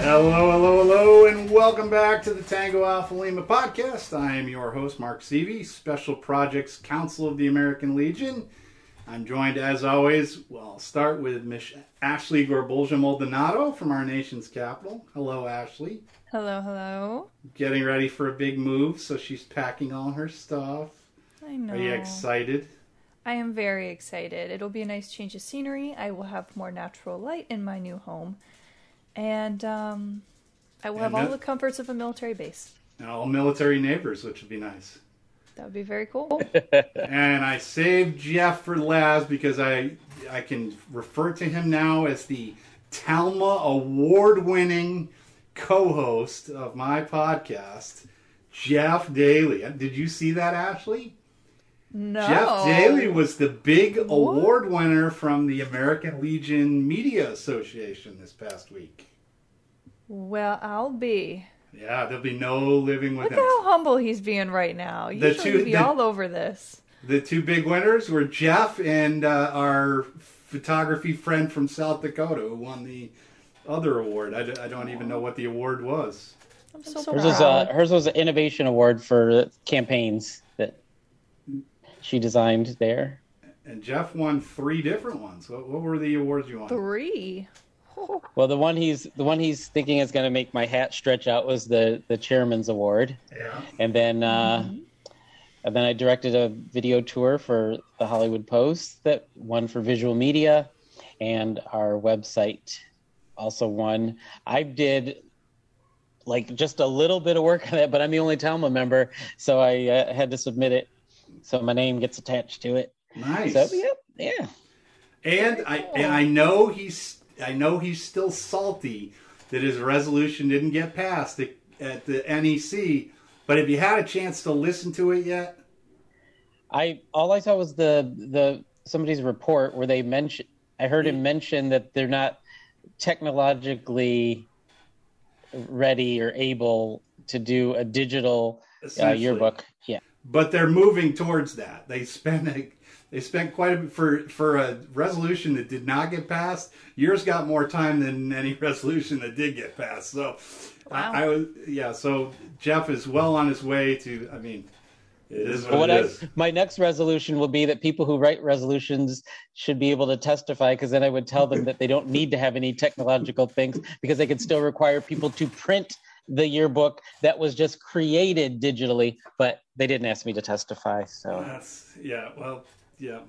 Hello, hello, hello, and welcome back to the Tango Alpha Lima podcast. I am your host, Mark Seavey, Special Projects Counsel of the American Legion. I'm joined, as always, well, I'll start with Miss Ashley Gorbolja Maldonado from our nation's capital. Hello, Ashley. Hello, hello. Getting ready for a big move, so she's packing all her stuff. I know. Are you excited? I am very excited. It'll be a nice change of scenery. I will have more natural light in my new home. And um, I will have And all the comforts of a military base. And all military neighbors, which would be nice. That would be very cool. and I saved Jeff for last because I I can refer to him now as the Talma award-winning co-host of my podcast, Jeff Daly. Did you see that, Ashley? No. Jeff Daly was the big award winner from the American Legion Media Association this past week. Well, I'll be. Yeah, there'll be no living with Look him. at how humble he's being right now. The Usually two- be the- all over this. The two big winners were Jeff and uh, our photography friend from South Dakota who won the other award. I don't even know what the award was. I'm so Hers was, proud. uh, hers was an innovation award for campaigns that she designed there. And Jeff won three different ones. What, what were the awards you won? Three. Well, the one he's the one he's thinking is going to make my hat stretch out was the the chairman's award, Yeah. and then uh, and then I directed a video tour for the Hollywood Post that won for visual media, and our website also won. I did like just a little bit of work on that, but I'm the only Talma member, so I uh, had to submit it, so my name gets attached to it. Nice. So yeah, yeah. And I and I know he's I know he's still salty that his resolution didn't get passed at, at the NEC. But have you had a chance to listen to it yet? I all I saw was the the somebody's report where they mentioned I heard him mention that they're not technologically ready or able to do a digital uh, yearbook. Yeah, but they're moving towards that. They spent a, they spent quite a bit for for a resolution that did not get passed. Yours got more time than any resolution that did get passed. So, Wow. I, I was yeah. So Jeff is well on his way to. I mean, it is But what, what it I, is. my next resolution will be that people who write resolutions should be able to testify because then I would tell them that they don't need to have any technological things because they could still require people to print the yearbook that was just created digitally, but they didn't ask me to testify. So That's yeah. Well, yeah.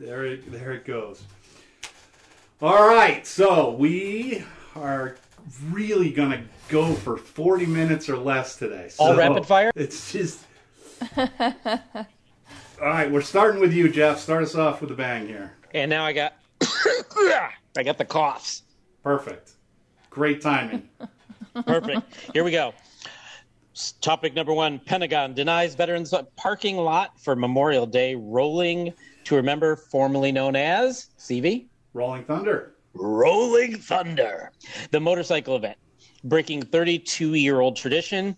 There it there it goes. All right, so we are really gonna go for forty minutes or less today. All rapid fire? It's just. All right, we're starting with you, Jeff. Start us off with a bang here. and now I got I got the coughs. Perfect. Great timing. Perfect. Here we go. Topic number one Pentagon denies veterans a parking lot for Memorial Day rolling to remember, formerly known as CV Rolling Thunder. Rolling Thunder, the motorcycle event, breaking 32 year old tradition.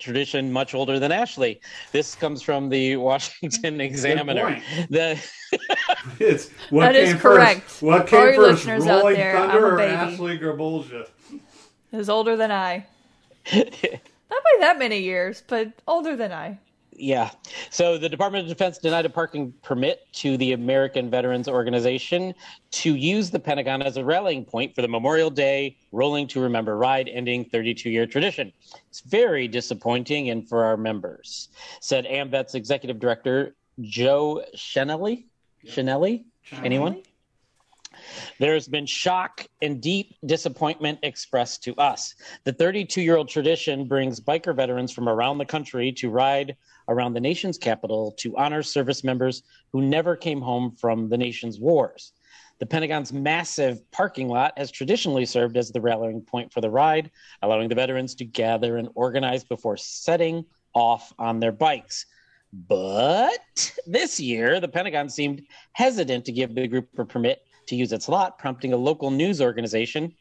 Tradition much older than Ashley. This comes from the Washington Examiner. The It's what That is came correct. first. What For all came first, listeners out Rolling there, Thunder I'm a or baby. Ashley Gerbolja? Is older than I. Not by that many years, but older than I. Yeah. So the Department of Defense denied a parking permit to the American Veterans Organization to use the Pentagon as a rallying point for the Memorial Day Rolling to Remember ride, ending 32 year tradition. It's very disappointing and for our members, said AMVETS' executive director, Joe Chenelly. Chenelly? Anyone? There has been shock and deep disappointment expressed to us. The 32 year old tradition brings biker veterans from around the country to ride around the nation's capital to honor service members who never came home from the nation's wars. The Pentagon's massive parking lot has traditionally served as the rallying point for the ride, allowing the veterans to gather and organize before setting off on their bikes. But this year, the Pentagon seemed hesitant to give the group a permit to use its lot, prompting a local news organization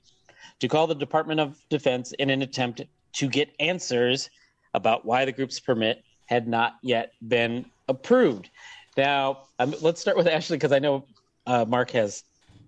to call the Department of Defense in an attempt to get answers about why the group's permit had not yet been approved. Now, um, let's start with Ashley because I know uh, Mark has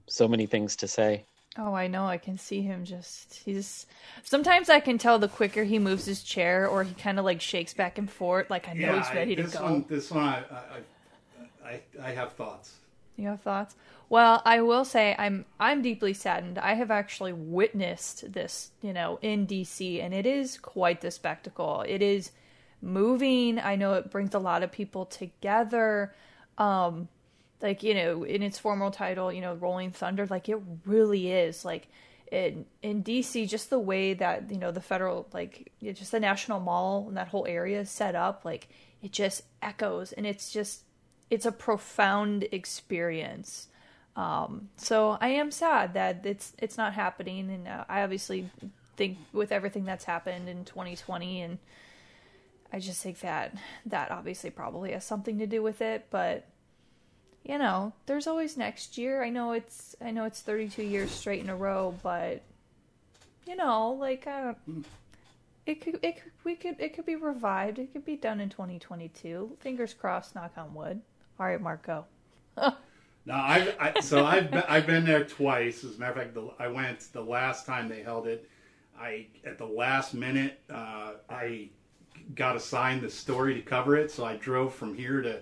so many things to say. Oh, I know. I can see him just. He's. Sometimes I can tell the quicker he moves his chair or he kind of like shakes back and forth, like I know yeah, he's ready I, to this go. one, this one, I, I, I, I have thoughts. You have thoughts? Well, I will say I'm I'm deeply saddened. I have actually witnessed this, you know, in DC and it is quite the spectacle. It is moving. I know it brings a lot of people together. Um like, you know, in its formal title, you know, Rolling Thunder, like it really is like in in DC just the way that, you know, the federal like just the National Mall and that whole area is set up, like it just echoes and it's just it's a profound experience. Um, so I am sad that it's it's not happening, and uh, I obviously think with everything that's happened in 2020, and I just think that that obviously probably has something to do with it. But you know, there's always next year. I know it's I know it's 32 years straight in a row, but you know, like uh, it could it could, we could it could be revived. It could be done in 2022. Fingers crossed. Knock on wood. All right, Marco. No, I've I, so I've been, I've been there twice. As a matter of fact, the, I went the last time they held it. I at the last minute uh, I got assigned the story to cover it, so I drove from here to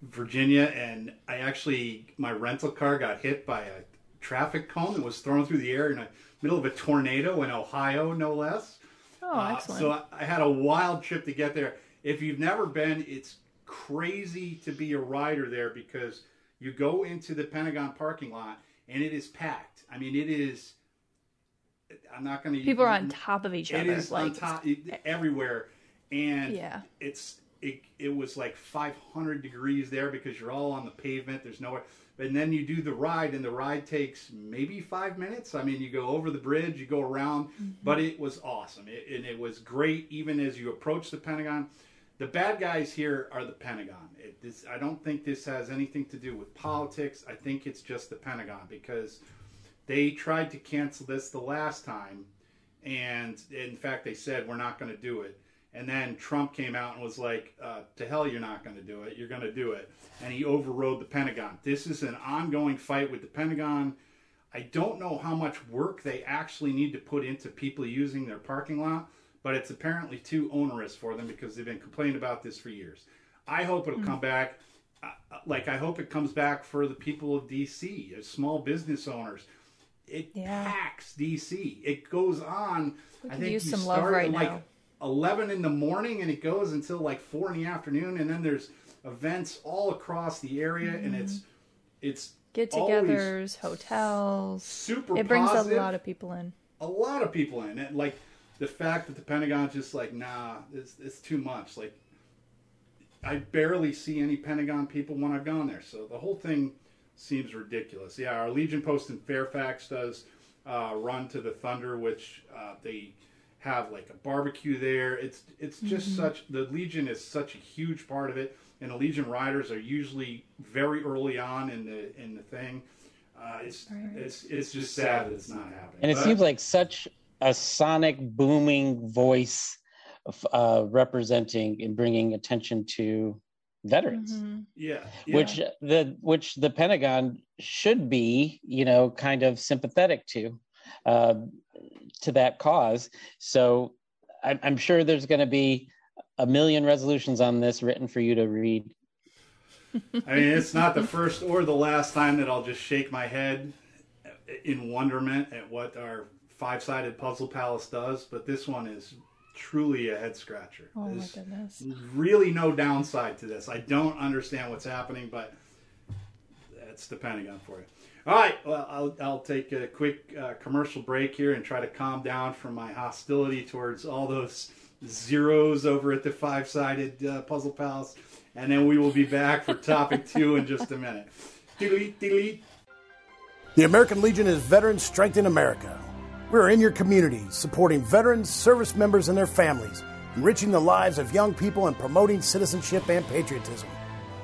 Virginia, and I actually my rental car got hit by a traffic cone that was thrown through the air in the middle of a tornado in Ohio, no less. Oh, Uh, excellent. so I, I had a wild trip to get there. If you've never been, it's crazy to be a rider there because you go into the Pentagon parking lot and it is packed. I mean, it is. I'm not going to. People are on top of each It other. It is like, on top everywhere, and Yeah. it's it. It was like 500 degrees there because you're all on the pavement. There's nowhere. And then you do the ride, and the ride takes maybe five minutes. I mean, you go over the bridge, you go around, but mm-hmm. it was awesome, it, and it was great. Even as you approach the Pentagon, the bad guys here are the Pentagon. It, this, I don't think this has anything to do with politics. I think it's just the Pentagon because they tried to cancel this the last time, and in fact, they said we're not going to do it. And then Trump came out and was like, uh, "To hell, you're not going to do it. You're going to do it." And he overrode the Pentagon. This is an ongoing fight with the Pentagon. I don't know how much work they actually need to put into people using their parking lot, but it's apparently too onerous for them because they've been complaining about this for years. I hope it'll hmm. come back. Uh, uh, like I hope it comes back for the people of DC, as uh, small business owners. It Yeah. packs DC. It goes on. I think use you some love start right at like now. 11 in the morning and it goes until like 4 in the afternoon and then there's events all across the area and mm-hmm. it's it's get-togethers, hotels. super It brings positive. a lot of people in. a lot of people in it like the fact that the pentagon's just like nah it's, it's too much. Like i barely see any pentagon people when i've gone there. So the whole thing seems ridiculous. Yeah our legion post in fairfax does uh, run to the thunder which uh, they have like a barbecue there. It's it's just such the legion is such a huge part of it. And the legion riders are usually very early on in the in the thing. Uh, it's it's it's just sad that it's not happening. And it But- seems like such a sonic booming voice of, uh, representing and bringing attention to veterans. Mhm. Yeah, yeah. which the which the Pentagon should be, you know, kind of sympathetic to, uh, to that cause. So I'm, I'm sure there's going to be a million resolutions on this written for you to read. I mean, it's not the first or the last time that I'll just shake my head in wonderment at what our five-sided puzzle palace does, but this one is truly a head scratcher. Oh my goodness. really no downside to this. I don't understand what's happening, but that's the Pentagon for you. All right, well, I'll, I'll take a quick uh, commercial break here and try to calm down from my hostility towards all those zeros over at the five sided uh, Puzzle Palace, and then we will be back for topic two in just a minute. Delete, delete. The American Legion is Veterans Strength in America. We're in your community, supporting veterans, service members, and their families, enriching the lives of young people, and promoting citizenship and patriotism.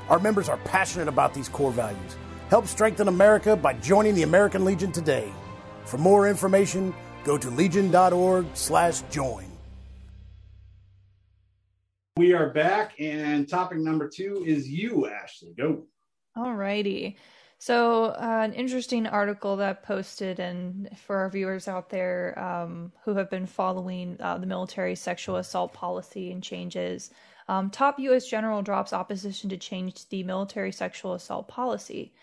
Our members are passionate about these core values. Help strengthen America by joining the American Legion today. For more information, go to legion.org/join. We are back, and topic number two is you, Ashley. Go. All righty. So, uh, an interesting article that posted, and for our viewers out there um, who have been following uh, the military sexual assault policy and changes, um, top U.S. general drops opposition to change the military sexual assault policy.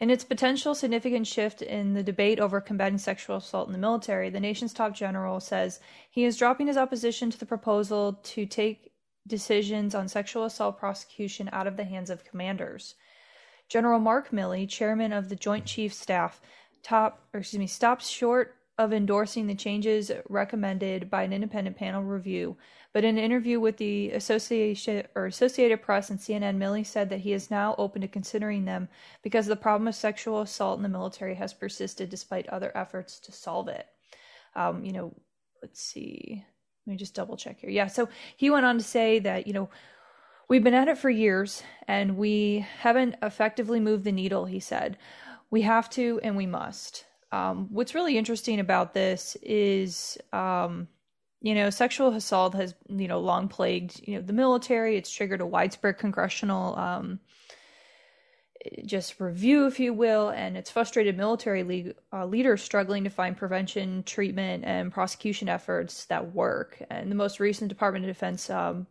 In its potential significant shift in the debate over combating sexual assault in the military, the nation's top general says he is dropping his opposition to the proposal to take decisions on sexual assault prosecution out of the hands of commanders. General Mark Milley, chairman of the Joint Chiefs Staff, top excuse me, stops short of endorsing the changes recommended by an independent panel review. But in an interview with the Association or Associated Press and CNN, Milley said that he is now open to considering them because the problem of sexual assault in the military has persisted despite other efforts to solve it. Um, you know, let's see. Let me just double check here. Yeah, so he went on to say that, you know, We've been at it for years and we haven't effectively moved the needle, he said. We have to and we must. Um, what's really interesting about this is, um, you know, sexual assault has, you know, long plagued, you know, the military. It's triggered a widespread congressional, um, just review, if you will, and it's frustrated military uh, leaders struggling to find prevention, treatment, and prosecution efforts that work. And the most recent Department of Defense um,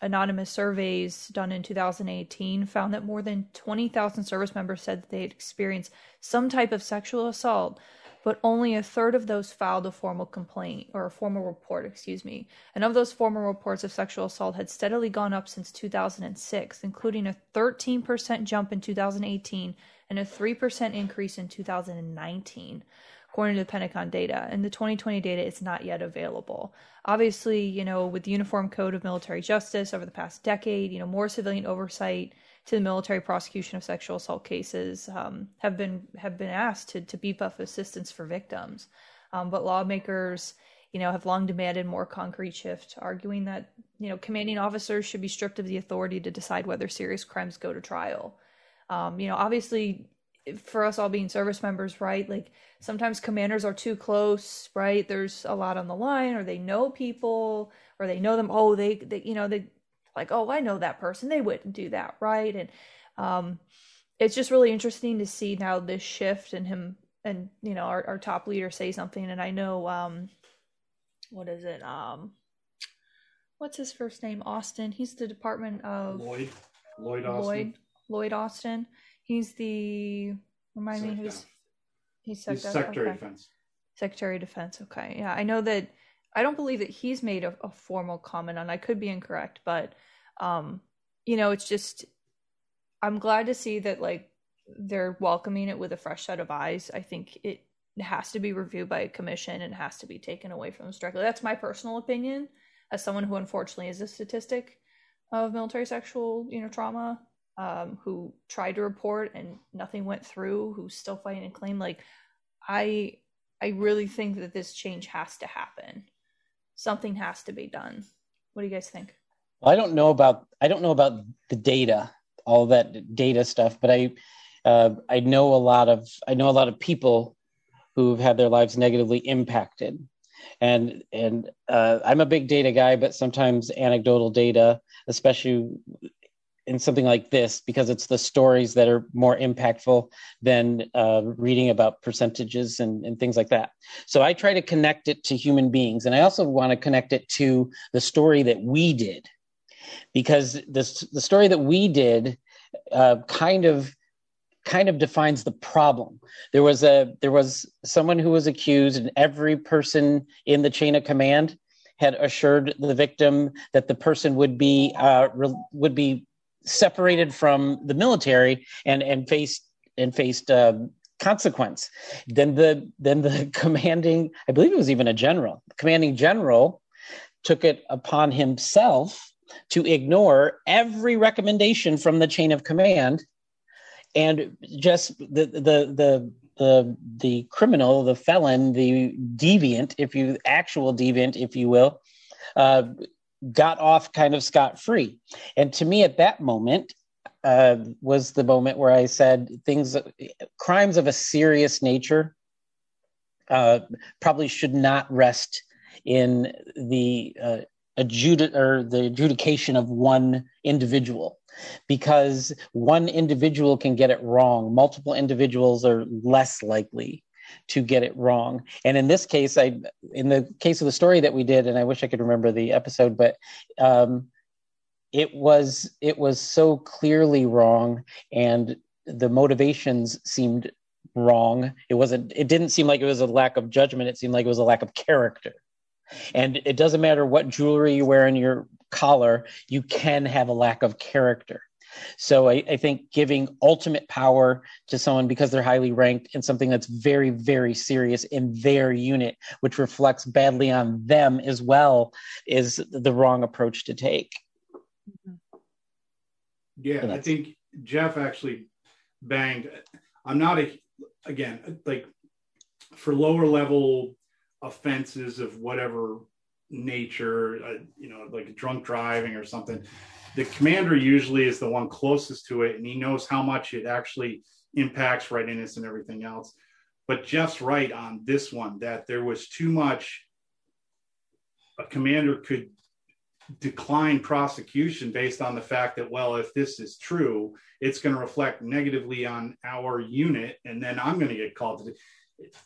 anonymous surveys done in 2018 found that more than 20,000 service members said that they had experienced some type of sexual assault, but only a third of those filed a formal complaint or a formal report, excuse me. And of those formal reports of sexual assault had steadily gone up since 2006, including a 13% jump in 2018 and a 3% increase in 2019 according to the Pentagon data. And the 2020 data is not yet available. Obviously, you know, with the Uniform Code of Military Justice over the past decade, you know, more civilian oversight to the military prosecution of sexual assault cases um, have been have been asked to to beef up assistance for victims. Um, but lawmakers, you know, have long demanded more concrete shift, arguing that you know commanding officers should be stripped of the authority to decide whether serious crimes go to trial. Um, you know, obviously, for us all being service members, right? Like sometimes commanders are too close, right? There's a lot on the line, or they know people, or they know them. Oh, they, they you know, they like, oh, I know that person. They wouldn't do that, right? And um, it's just really interesting to see now this shift and him and you know our, our top leader say something. And I know, um, what is it? Um, what's his first name? Austin. He's the Department of Lloyd. Lloyd Austin. Lloyd. Lloyd Austin. He's the remind me who's he's, he's Secretary okay. of Defense. Secretary of Defense. Okay, yeah, I know that. I don't believe that he's made a, a formal comment on. I could be incorrect, but um, you know, it's just I'm glad to see that like they're welcoming it with a fresh set of eyes. I think it has to be reviewed by a commission and has to be taken away from them directly. That's my personal opinion as someone who unfortunately is a statistic of military sexual, you know, trauma um, who tried to report and nothing went through, who's still fighting a claim. Like, I, I really think that this change has to happen. Something has to be done. What do you guys think? Well, I don't know about I don't know about the data, all that data stuff, but I, uh, I know a lot of I know a lot of people who've had their lives negatively impacted and and uh, I'm a big data guy, but sometimes anecdotal data, especially in something like this because it's the stories that are more impactful than uh, reading about percentages and, and things like that. So I try to connect it to human beings, and I also want to connect it to the story that we did, because this the story that we did uh, kind of kind of defines the problem. There was a there was someone who was accused, and every person in the chain of command had assured the victim that the person would be uh, re- would be separated from the military and and faced and faced uh, consequence. Then the then the commanding, I believe it was even a general, commanding general took it upon himself to ignore every recommendation from the chain of command and just the the the the the criminal, the felon, the deviant, if you actual deviant, if you will, uh, got off kind of scot free. And to me, at that moment, uh, was the moment where I said things, crimes of a serious nature, uh, probably should not rest in the uh, adjudi- or the adjudication of one individual because one individual can get it wrong multiple individuals are less likely to get it wrong. And in this case i in the case of the story that we did and i wish i could remember the episode but um it was it was so clearly wrong and the motivations seemed wrong. It wasn't it didn't seem like it was a lack of judgment. It seemed like it was a lack of character. And it doesn't matter what jewelry you wear in your collar, you can have a lack of character. So I, I, think giving ultimate power to someone because they're highly ranked in something that's very, very serious in their unit, which reflects badly on them as well, is the wrong approach to take. Yeah, I think Jeff actually banged. I'm not a again like for lower level offenses of whatever nature, uh, you know, like drunk driving or something, the commander usually is the one closest to it and he knows how much it actually impacts readiness and everything else. But Jeff's right on this one that there was too much. A commander could decline prosecution based on the fact that, well, if this is true, it's going to reflect negatively on our unit, and then I'm going to get called to. It,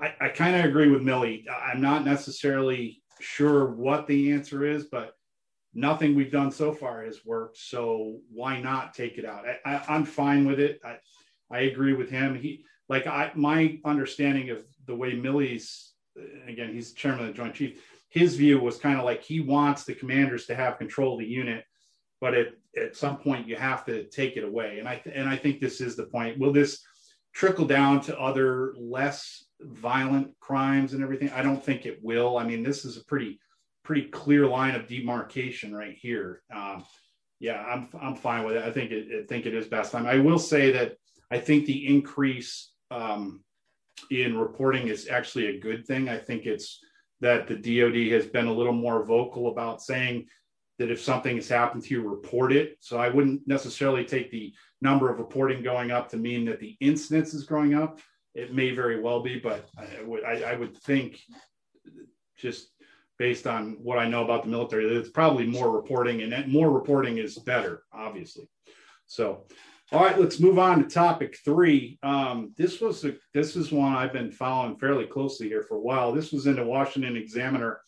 I, I kind of agree with Milley. I'm not necessarily sure what the answer is, but nothing we've done so far has worked. So why not take it out? I, am fine with it. I, I agree with him. He like I my understanding of the way Milley's again, he's chairman of the Joint Chief. His view was kind of like he wants the commanders to have control of the unit, but at, at some point you have to take it away. And I and I think this is the point. Will this trickle down to other less violent crimes and everything? I don't think it will. I mean, this is a pretty pretty clear line of demarcation right here. Um, yeah, I'm I'm fine with it. I think it think it is best time. I will say that I think the increase um, in reporting is actually a good thing. I think it's that the DoD has been a little more vocal about saying that if something has happened to you, report it. So I wouldn't necessarily take the number of reporting going up to mean that the incidence is growing up. It may very well be, but I I, I would think just based on what I know about the military, that it's probably more reporting and more reporting is better, obviously. So, all right, let's move on to topic three. Um, this was a, this is one I've been following fairly closely here for a while. This was in the Washington Examiner,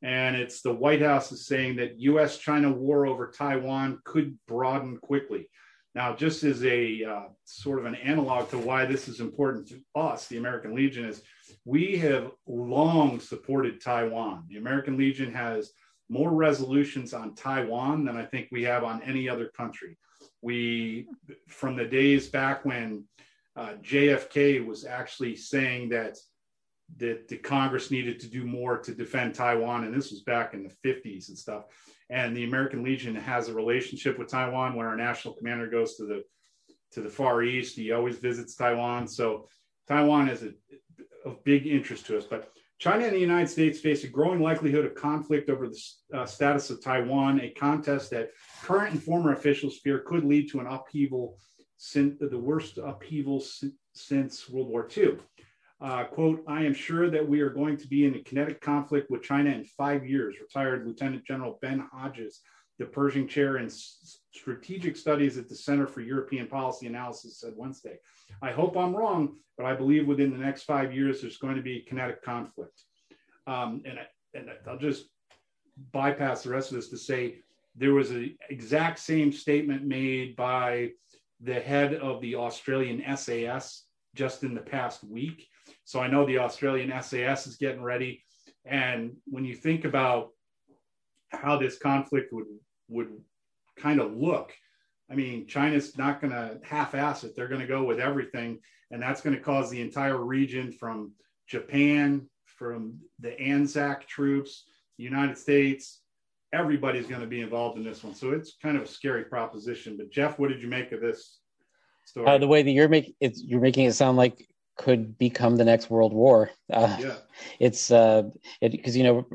and it's the White House is saying that U.S.-China war over Taiwan could broaden quickly. Now, just as a uh, sort of an analog to why this is important to us, the American Legion, is we have long supported Taiwan. The American Legion has more resolutions on Taiwan than I think we have on any other country. We, from the days back when uh, JFK was actually saying that that the Congress needed to do more to defend Taiwan, and this was back in the 50s and stuff and the American Legion has a relationship with Taiwan where our national commander goes to the to the Far East. He always visits Taiwan, so Taiwan is a, of big interest to us. But China and the United States face a growing likelihood of conflict over the uh, status of Taiwan, a contest that current and former officials fear could lead to an upheaval, since the worst upheaval since World War II. Uh, quote, I am sure that we are going to be in a kinetic conflict with China in five years, retired Lieutenant General Ben Hodges, the Pershing Chair in Strategic Studies at the Center for European Policy Analysis, said Wednesday. I hope I'm wrong, but I believe within the next five years, there's going to be kinetic conflict. Um, and, and I'll just bypass the rest of this to say there was an exact same statement made by the head of the Australian SAS just in the past week so I know the Australian SAS is getting ready. And when you think about how this conflict would would kind of look, I mean, China's not going to half-ass it. They're going to go with everything, and that's going to cause the entire region from Japan, from the Anzac troops, the United States, everybody's going to be involved in this one. So it's kind of a scary proposition. But Jeff, what did you make of this story? Uh, the way that you're making you're making it sound like could become the next world war. Uh, Yeah. It's uh, because you know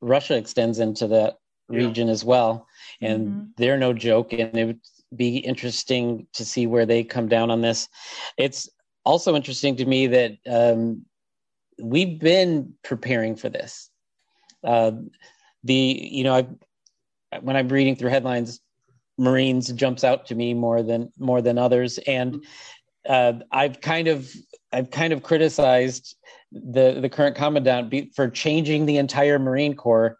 Russia extends into that Yeah. region as well, and Mhm. they're no joke. And it would be interesting to see where they come down on this. It's also interesting to me that um, we've been preparing for this. Uh, the you know I when I'm reading through headlines, Marines jumps out to me more than more than others, and uh, I've kind of I've kind of criticized the the current commandant be, for changing the entire Marine Corps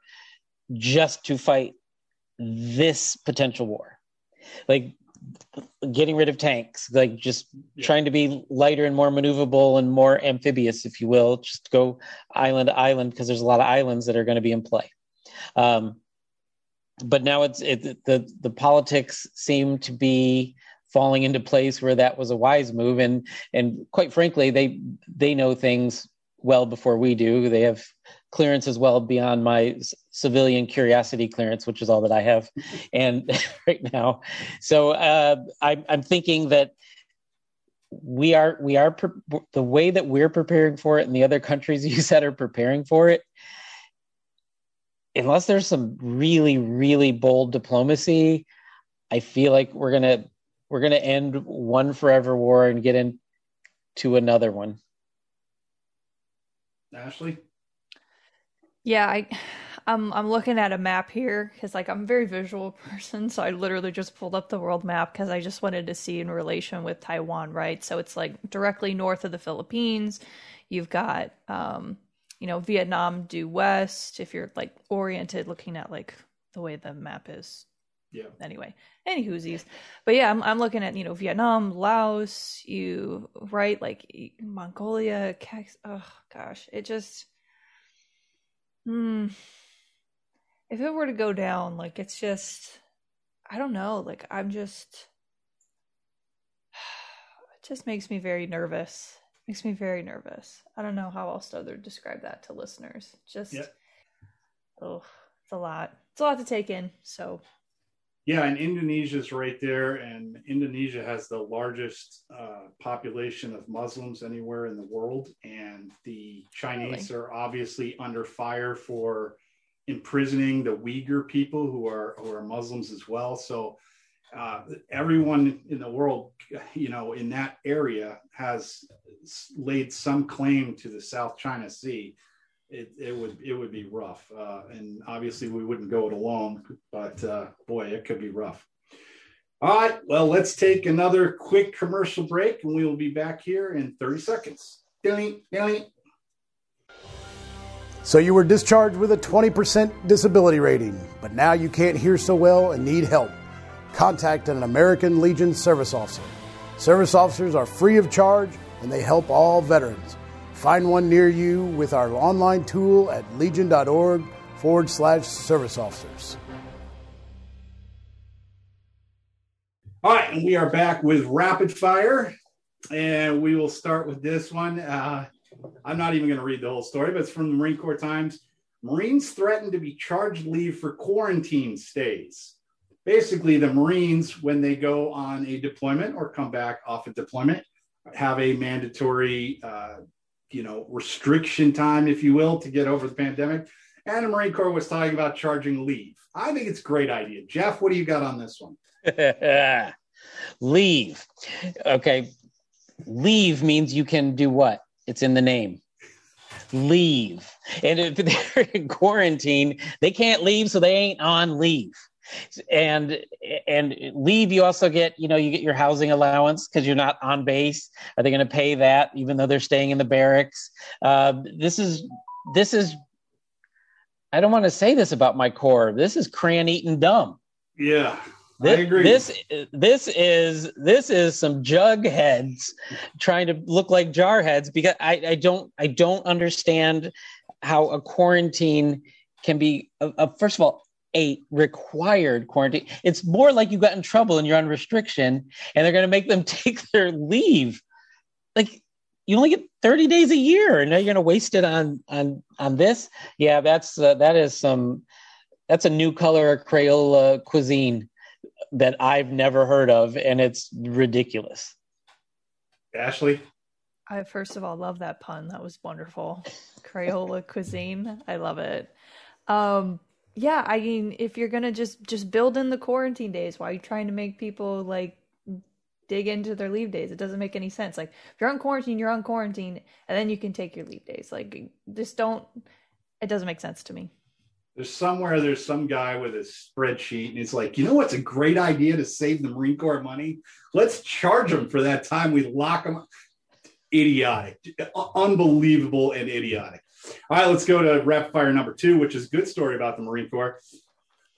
just to fight this potential war, like getting rid of tanks, like just Yeah. trying to be lighter and more maneuverable and more amphibious, if you will, just go island to island because there's a lot of islands that are going to be in play. Um, but now it's it, the the politics seem to be falling into place where that was a wise move. And and quite frankly they they know things well before we do. They have clearance as well beyond my c- civilian curiosity clearance which is all that i have and right now. So uh, I, i'm thinking that we are we are pre- the way that we're preparing for it and the other countries you said are preparing for it unless there's some really really bold diplomacy i feel like we're gonna we're gonna end one forever war and get into another one Ashley? Yeah, I I'm I'm looking at a map here cuz like I'm a very visual person, so I literally just pulled up the world map cuz I just wanted to see in relation with Taiwan, right? So it's like directly north of the Philippines. You've got um you know, Vietnam due west if you're like oriented looking at like the way the map is Yeah. anyway any whoosies. But yeah I'm, I'm looking at you know vietnam laos you right? Like mongolia oh gosh it just hmm. If it were to go down like it's just i don't know like i'm just it just makes me very nervous. Makes me very nervous. I don't know how else to other describe that to listeners. Just Yeah. oh it's a lot. It's a lot to take in so Yeah, and Indonesia's right there, and Indonesia has the largest uh, population of Muslims anywhere in the world, and the Chinese are obviously under fire for imprisoning the Uyghur people who are who are Muslims as well. So uh, everyone in the world, you know, in that area has laid some claim to the South China Sea. It, it would it would be rough, uh, and obviously we wouldn't go it alone. But uh, boy, it could be rough. All right, well, let's take another quick commercial break, and we will be back here in thirty seconds. Dilly, dilly. So you were discharged with a 20% disability rating, but now you can't hear so well and need help. Contact an American Legion service officer. Service officers are free of charge and they help all veterans. Find one near you with our online tool at legion.org forward slash service officers. All right, and we are back with rapid fire, and we will start with this one. Uh, I'm not even going to read the whole story, but it's from the Marine Corps Times. Marines threatened to be charged leave for quarantine stays. Basically, the Marines, when they go on a deployment or come back off a deployment, have a mandatory, uh, you know, restriction time, if you will, to get over the pandemic. And the Marine Corps was talking about charging leave. I think it's a great idea. Jeff, what do you got on this one? leave okay leave means you can do what it's in the name leave and if they're in quarantine they can't leave so they ain't on leave and and leave you also get you know you get your housing allowance because you're not on base. Are they going to pay that even though they're staying in the barracks? Uh, this is this is i don't want to say this about my core. This is crayon eating dumb. Yeah, this, I agree. This this is this is some jug heads trying to look like jar heads because I, I don't I don't understand how a quarantine can be a, a, first of all a required quarantine. It's more like you got in trouble and you're on restriction and they're going to make them take their leave. Like you only get 30 days a year and now you're going to waste it on on on this. Yeah, that's uh, that is some that's a new color of Crayola cuisine that I've never heard of, and it's ridiculous. Ashley. I first of all love that pun. That was wonderful. Crayola cuisine. I love it. Um yeah, I mean if you're to just just build in the quarantine days, why are you trying to make people like dig into their leave days? It doesn't make any sense. Like if you're on quarantine, you're on quarantine and then you can take your leave days. Like just don't it doesn't make sense to me. There's somewhere there's some guy with a spreadsheet and he's like, you know what's a great idea to save the Marine Corps money? Let's charge them for that time we lock them. Idiotic, unbelievable, and idiotic. All right, let's go to rapid fire number two, which is a good story about the Marine Corps.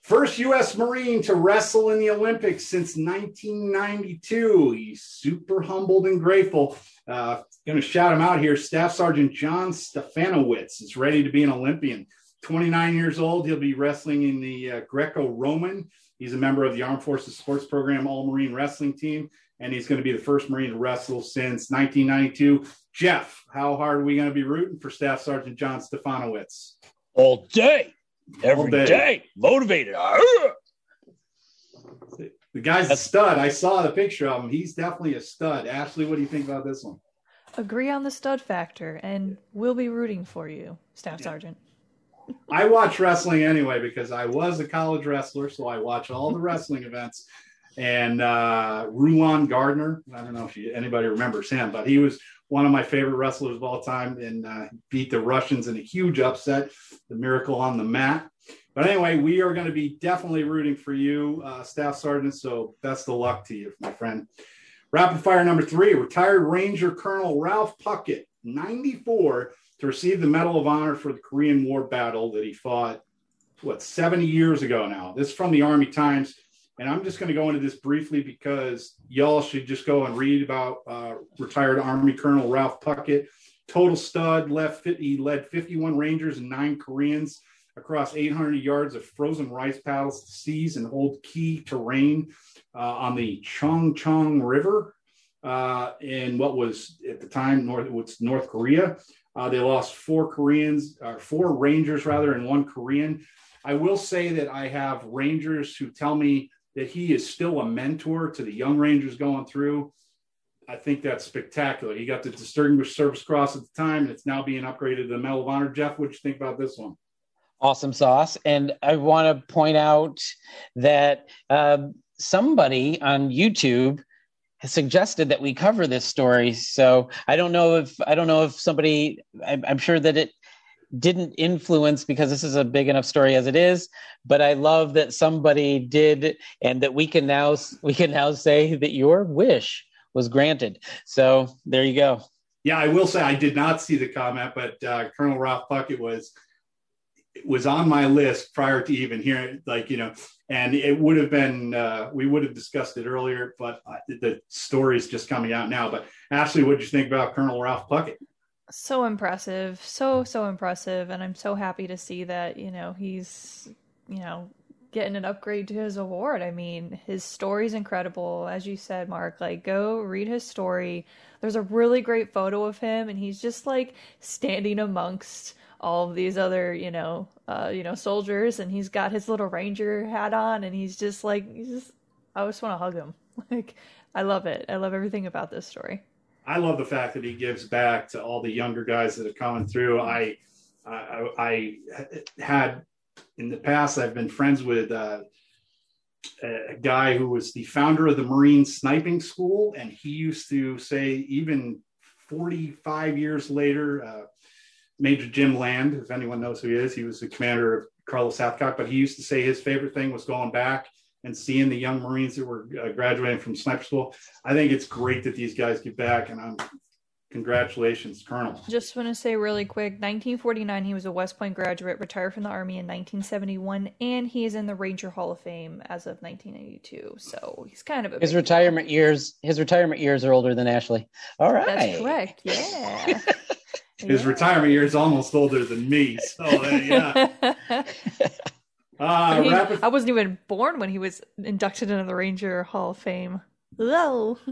First U.S. Marine to wrestle in the Olympics since 1992. He's super humbled and grateful. Uh, going to shout him out here. Staff Sergeant John Stefanowicz is ready to be an Olympian. 29 years old. He'll be wrestling in the uh, Greco Roman. He's a member of the Armed Forces Sports Program All Marine Wrestling Team, and he's going to be the first Marine to wrestle since 1992. Jeff, how hard are we going to be rooting for Staff Sergeant John Stefanowicz? All day, every All day. day. motivated. The guy's a stud. I saw the picture of him. He's definitely a stud. Ashley, what do you think about this one? Agree on the stud factor and we'll be rooting for you, Staff Sergeant. I watch wrestling anyway because I was a college wrestler, so I watch all the wrestling events. And uh, Rulon Gardner, I don't know if you, anybody remembers him, but he was one of my favorite wrestlers of all time and uh, beat the Russians in a huge upset, the miracle on the mat. But anyway, we are going to be definitely rooting for you, uh, Staff Sergeant. So best of luck to you, my friend. Rapid fire number three retired Ranger Colonel Ralph Puckett, 94 to receive the Medal of Honor for the Korean War battle that he fought, what, 70 years ago now. This is from the Army Times. And I'm just going to go into this briefly because y'all should just go and read about uh, retired Army Colonel Ralph Puckett. Total stud, left he led 51 Rangers and nine Koreans across 800 yards of frozen rice paddles to seize and hold key terrain uh, on the Chongchong River uh, in what was at the time North, what's North Korea. Uh, they lost four Koreans, or four Rangers rather, and one Korean. I will say that I have Rangers who tell me that he is still a mentor to the young Rangers going through. I think that's spectacular. He got the Distinguished Service Cross at the time, and it's now being upgraded to the Medal of Honor. Jeff, what do you think about this one? awesome sauce. And I want to point out that uh, somebody on YouTube has suggested that we cover this story. So I don't know if I don't know if somebody. I'm, I'm sure that it didn't influence because this is a big enough story as it is. But I love that somebody did, and that we can now we can now say that your wish was granted. So there you go. Yeah, I will say I did not see the comment, but uh, Colonel Ralph Puckett was was on my list prior to even hearing, like you know, and it would have been uh, we would have discussed it earlier, but uh, the story is just coming out now. But Ashley, what did you think about Colonel Ralph Puckett? So impressive, so so impressive, and I'm so happy to see that you know he's you know getting an upgrade to his award. I mean, his story's incredible, as you said, Mark. Like, go read his story. There's a really great photo of him, and he's just like standing amongst all of these other, you know, uh, you know, soldiers, and he's got his little ranger hat on, and he's just like, he's just, I just want to hug him. Like, I love it. I love everything about this story. I love the fact that he gives back to all the younger guys that are coming through. I, I, I had in the past, I've been friends with uh, a guy who was the founder of the Marine Sniping School, and he used to say, even 45 years later, uh, Major Jim Land, if anyone knows who he is, he was the commander of Carlos Hathcock, but he used to say his favorite thing was going back and seeing the young Marines that were uh, graduating from sniper school. I think it's great that these guys get back, and I'm congratulations, Colonel. Just want to say really quick 1949, he was a West Point graduate, retired from the Army in 1971, and he is in the Ranger Hall of Fame as of 1982. So he's kind of a His big- retirement years his retirement years are older than Ashley. All right. That's correct. Yeah. His Yeah. retirement year is almost older than me. So, uh, yeah. Uh, I, mean, rapid I wasn't even born when he was inducted into the Ranger Hall of Fame. Whoa.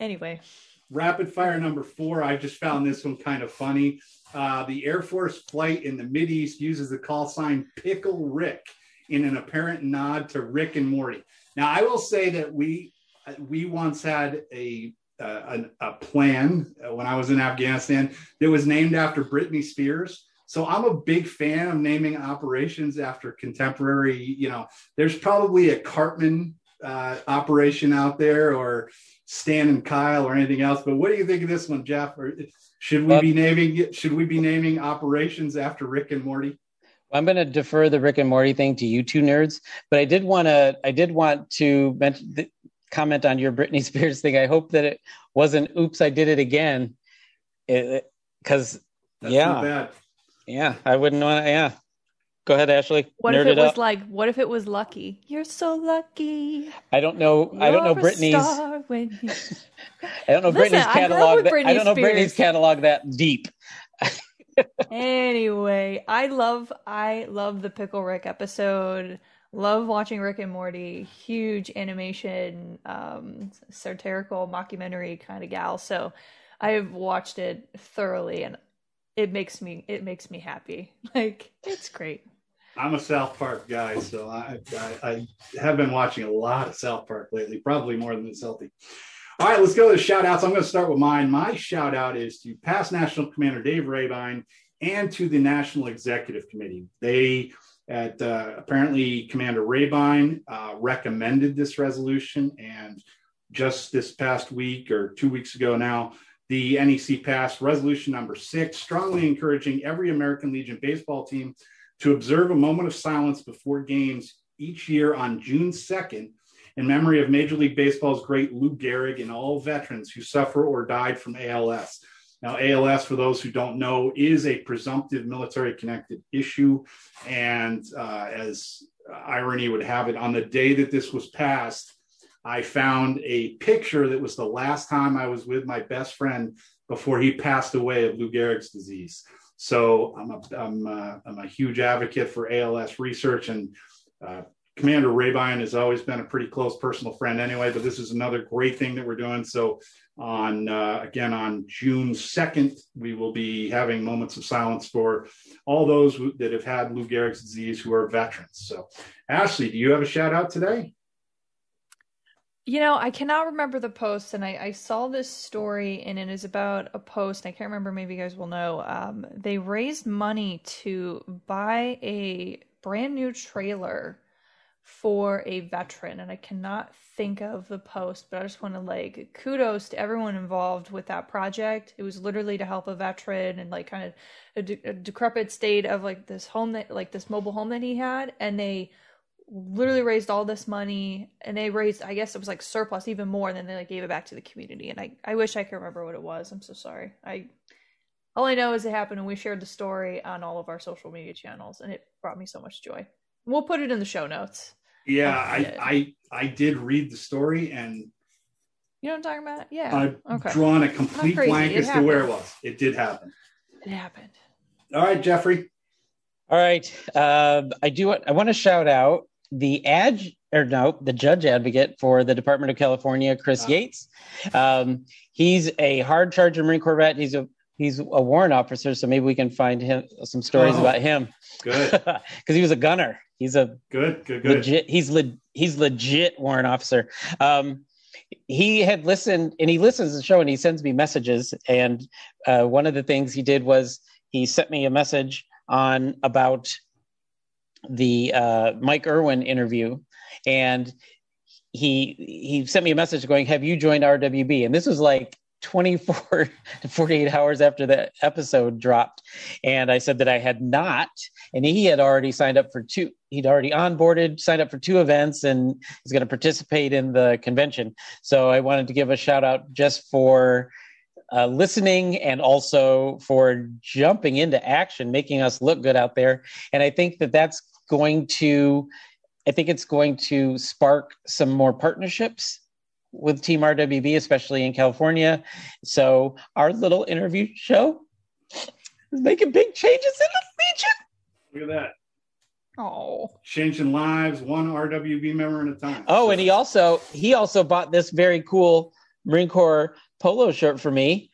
Anyway, Rapid fire number four. I just found this one kind of funny. Uh, the Air Force flight in the Mid East uses the call sign Pickle Rick in an apparent nod to Rick and Morty. Now, I will say that we we once had a a, a plan when I was in Afghanistan that was named after Britney Spears. So I'm a big fan of naming operations after contemporary. You know, there's probably a Cartman uh, operation out there, or Stan and Kyle, or anything else. But what do you think of this one, Jeff? Or should we be naming should we be naming operations after Rick and Morty? I'm going to defer the Rick and Morty thing to you two nerds, but I did want to I did want to mention comment on your Britney Spears thing. I hope that it wasn't "Oops, I did it again," because yeah, yeah, I wouldn't want to. Yeah, go ahead, Ashley. What Nerd if it, it was like? What if it was Lucky? You're so lucky. I don't know. You're I don't know Britney's. I don't know Listen, Britney's catalog. That, I don't know Spears. Britney's catalog that deep. anyway, I love I love the Pickle Rick episode love watching Rick and Morty. Huge animation, um, satirical mockumentary kind of gal. So I've watched it thoroughly, and it makes me it makes me happy. Like it's great. I'm a South Park guy, so I, I, I have been watching a lot of South Park lately, probably more than it's healthy. All right, let's go to the shout outs. I'm going to start with mine. My shout out is to past National Commander Dave Rehbein and to the National Executive Committee. They at uh, apparently Commander Rehbein uh, recommended this resolution, and just this past week or two weeks ago now, the NEC passed resolution number six, strongly encouraging every American Legion baseball team to observe a moment of silence before games each year on June 2nd in memory of Major League Baseball's great Lou Gehrig and all veterans who suffer or died from ALS. Now, ALS, for those who don't know, is a presumptive military connected issue. And uh, as irony would have it, on the day that this was passed, I found a picture that was the last time I was with my best friend before he passed away of Lou Gehrig's disease. So I'm a, I'm a, I'm a huge advocate for ALS research and uh, Commander Rehbein has always been a pretty close personal friend anyway, but this is another great thing that we're doing. So on uh, again on June 2nd, we will be having moments of silence for all those that have had Lou Gehrig's disease who are veterans. So Ashley, do you have a shout out today? You know, I cannot remember the post, and I, I, saw this story, and it is about a post. I can't remember. Maybe you guys will know. Um, they raised money to buy a brand new trailer for a veteran and I cannot think of the post, but I just want to like kudos to everyone involved with that project. It was literally to help a veteran and like kind of a, de- a decrepit state of like this home that like this mobile home that he had and they literally raised all this money and they raised I guess it was like surplus even more and then they like gave it back to the community and I I wish I could remember what it was. I'm so sorry. I all I know is it happened and we shared the story on all of our social media channels and it brought me so much joy. We'll put it in the show notes. Yeah, I, I I did read the story and you know what I'm talking about? Yeah. I've okay. drawn a complete blank as to where it was. It did happen. It happened. All right, Jeffrey. All right. Uh, I do. I want to shout out the ad or no, the judge advocate for the Department of California, Chris uh, Yates. Um, he's a hard charger Marine Corps vet. He's a he's a warrant officer, so maybe we can find him some stories oh, about him. Good, because he was a gunner. He's a good, good, good. Legit. He's le- he's legit warrant officer. Um, he had listened, and he listens to the show, and he sends me messages. And uh, one of the things he did was he sent me a message on about the uh, Mike Erwin interview, and he he sent me a message going, "Have you joined RWB?" And this was like 24 to 48 hours after the episode dropped. And I said that I had not. And he had already signed up for two, he'd already onboarded, signed up for two events, and he's going to participate in the convention. So I wanted to give a shout out just for uh, listening and also for jumping into action, making us look good out there. And I think that that's going to, I think it's going to spark some more partnerships with Team RWB, especially in California. So our little interview show is making big changes in the Legion. Look at that. Oh, changing lives one RWB member at a time. Oh, and he also he also bought this very cool Marine Corps polo shirt for me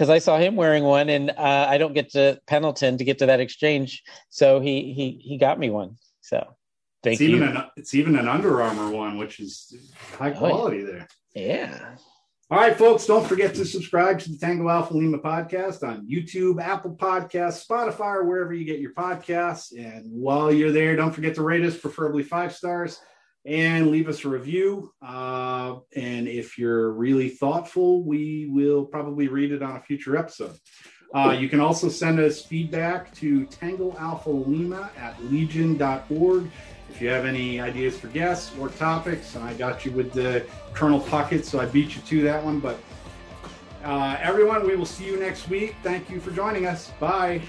because I saw him wearing one, and uh, I don't get to Pendleton to get to that exchange, so he he he got me one. So thank it's you. Even an, it's even an Under Armour one, which is high quality oh, yeah. there. Yeah. All right, folks, don't forget to subscribe to the Tango Alpha Lima podcast on YouTube, Apple Podcasts, Spotify, or wherever you get your podcasts. And while you're there, don't forget to rate us, preferably five stars, and leave us a review. Uh, and if you're really thoughtful, we will probably read it on a future episode. Uh, you can also send us feedback to Tango Alpha Lima at legion.org. If you have any ideas for guests or topics, I got you with the Colonel Puckett, so I beat you to that one. But uh, everyone, we will see you next week. Thank you for joining us. Bye.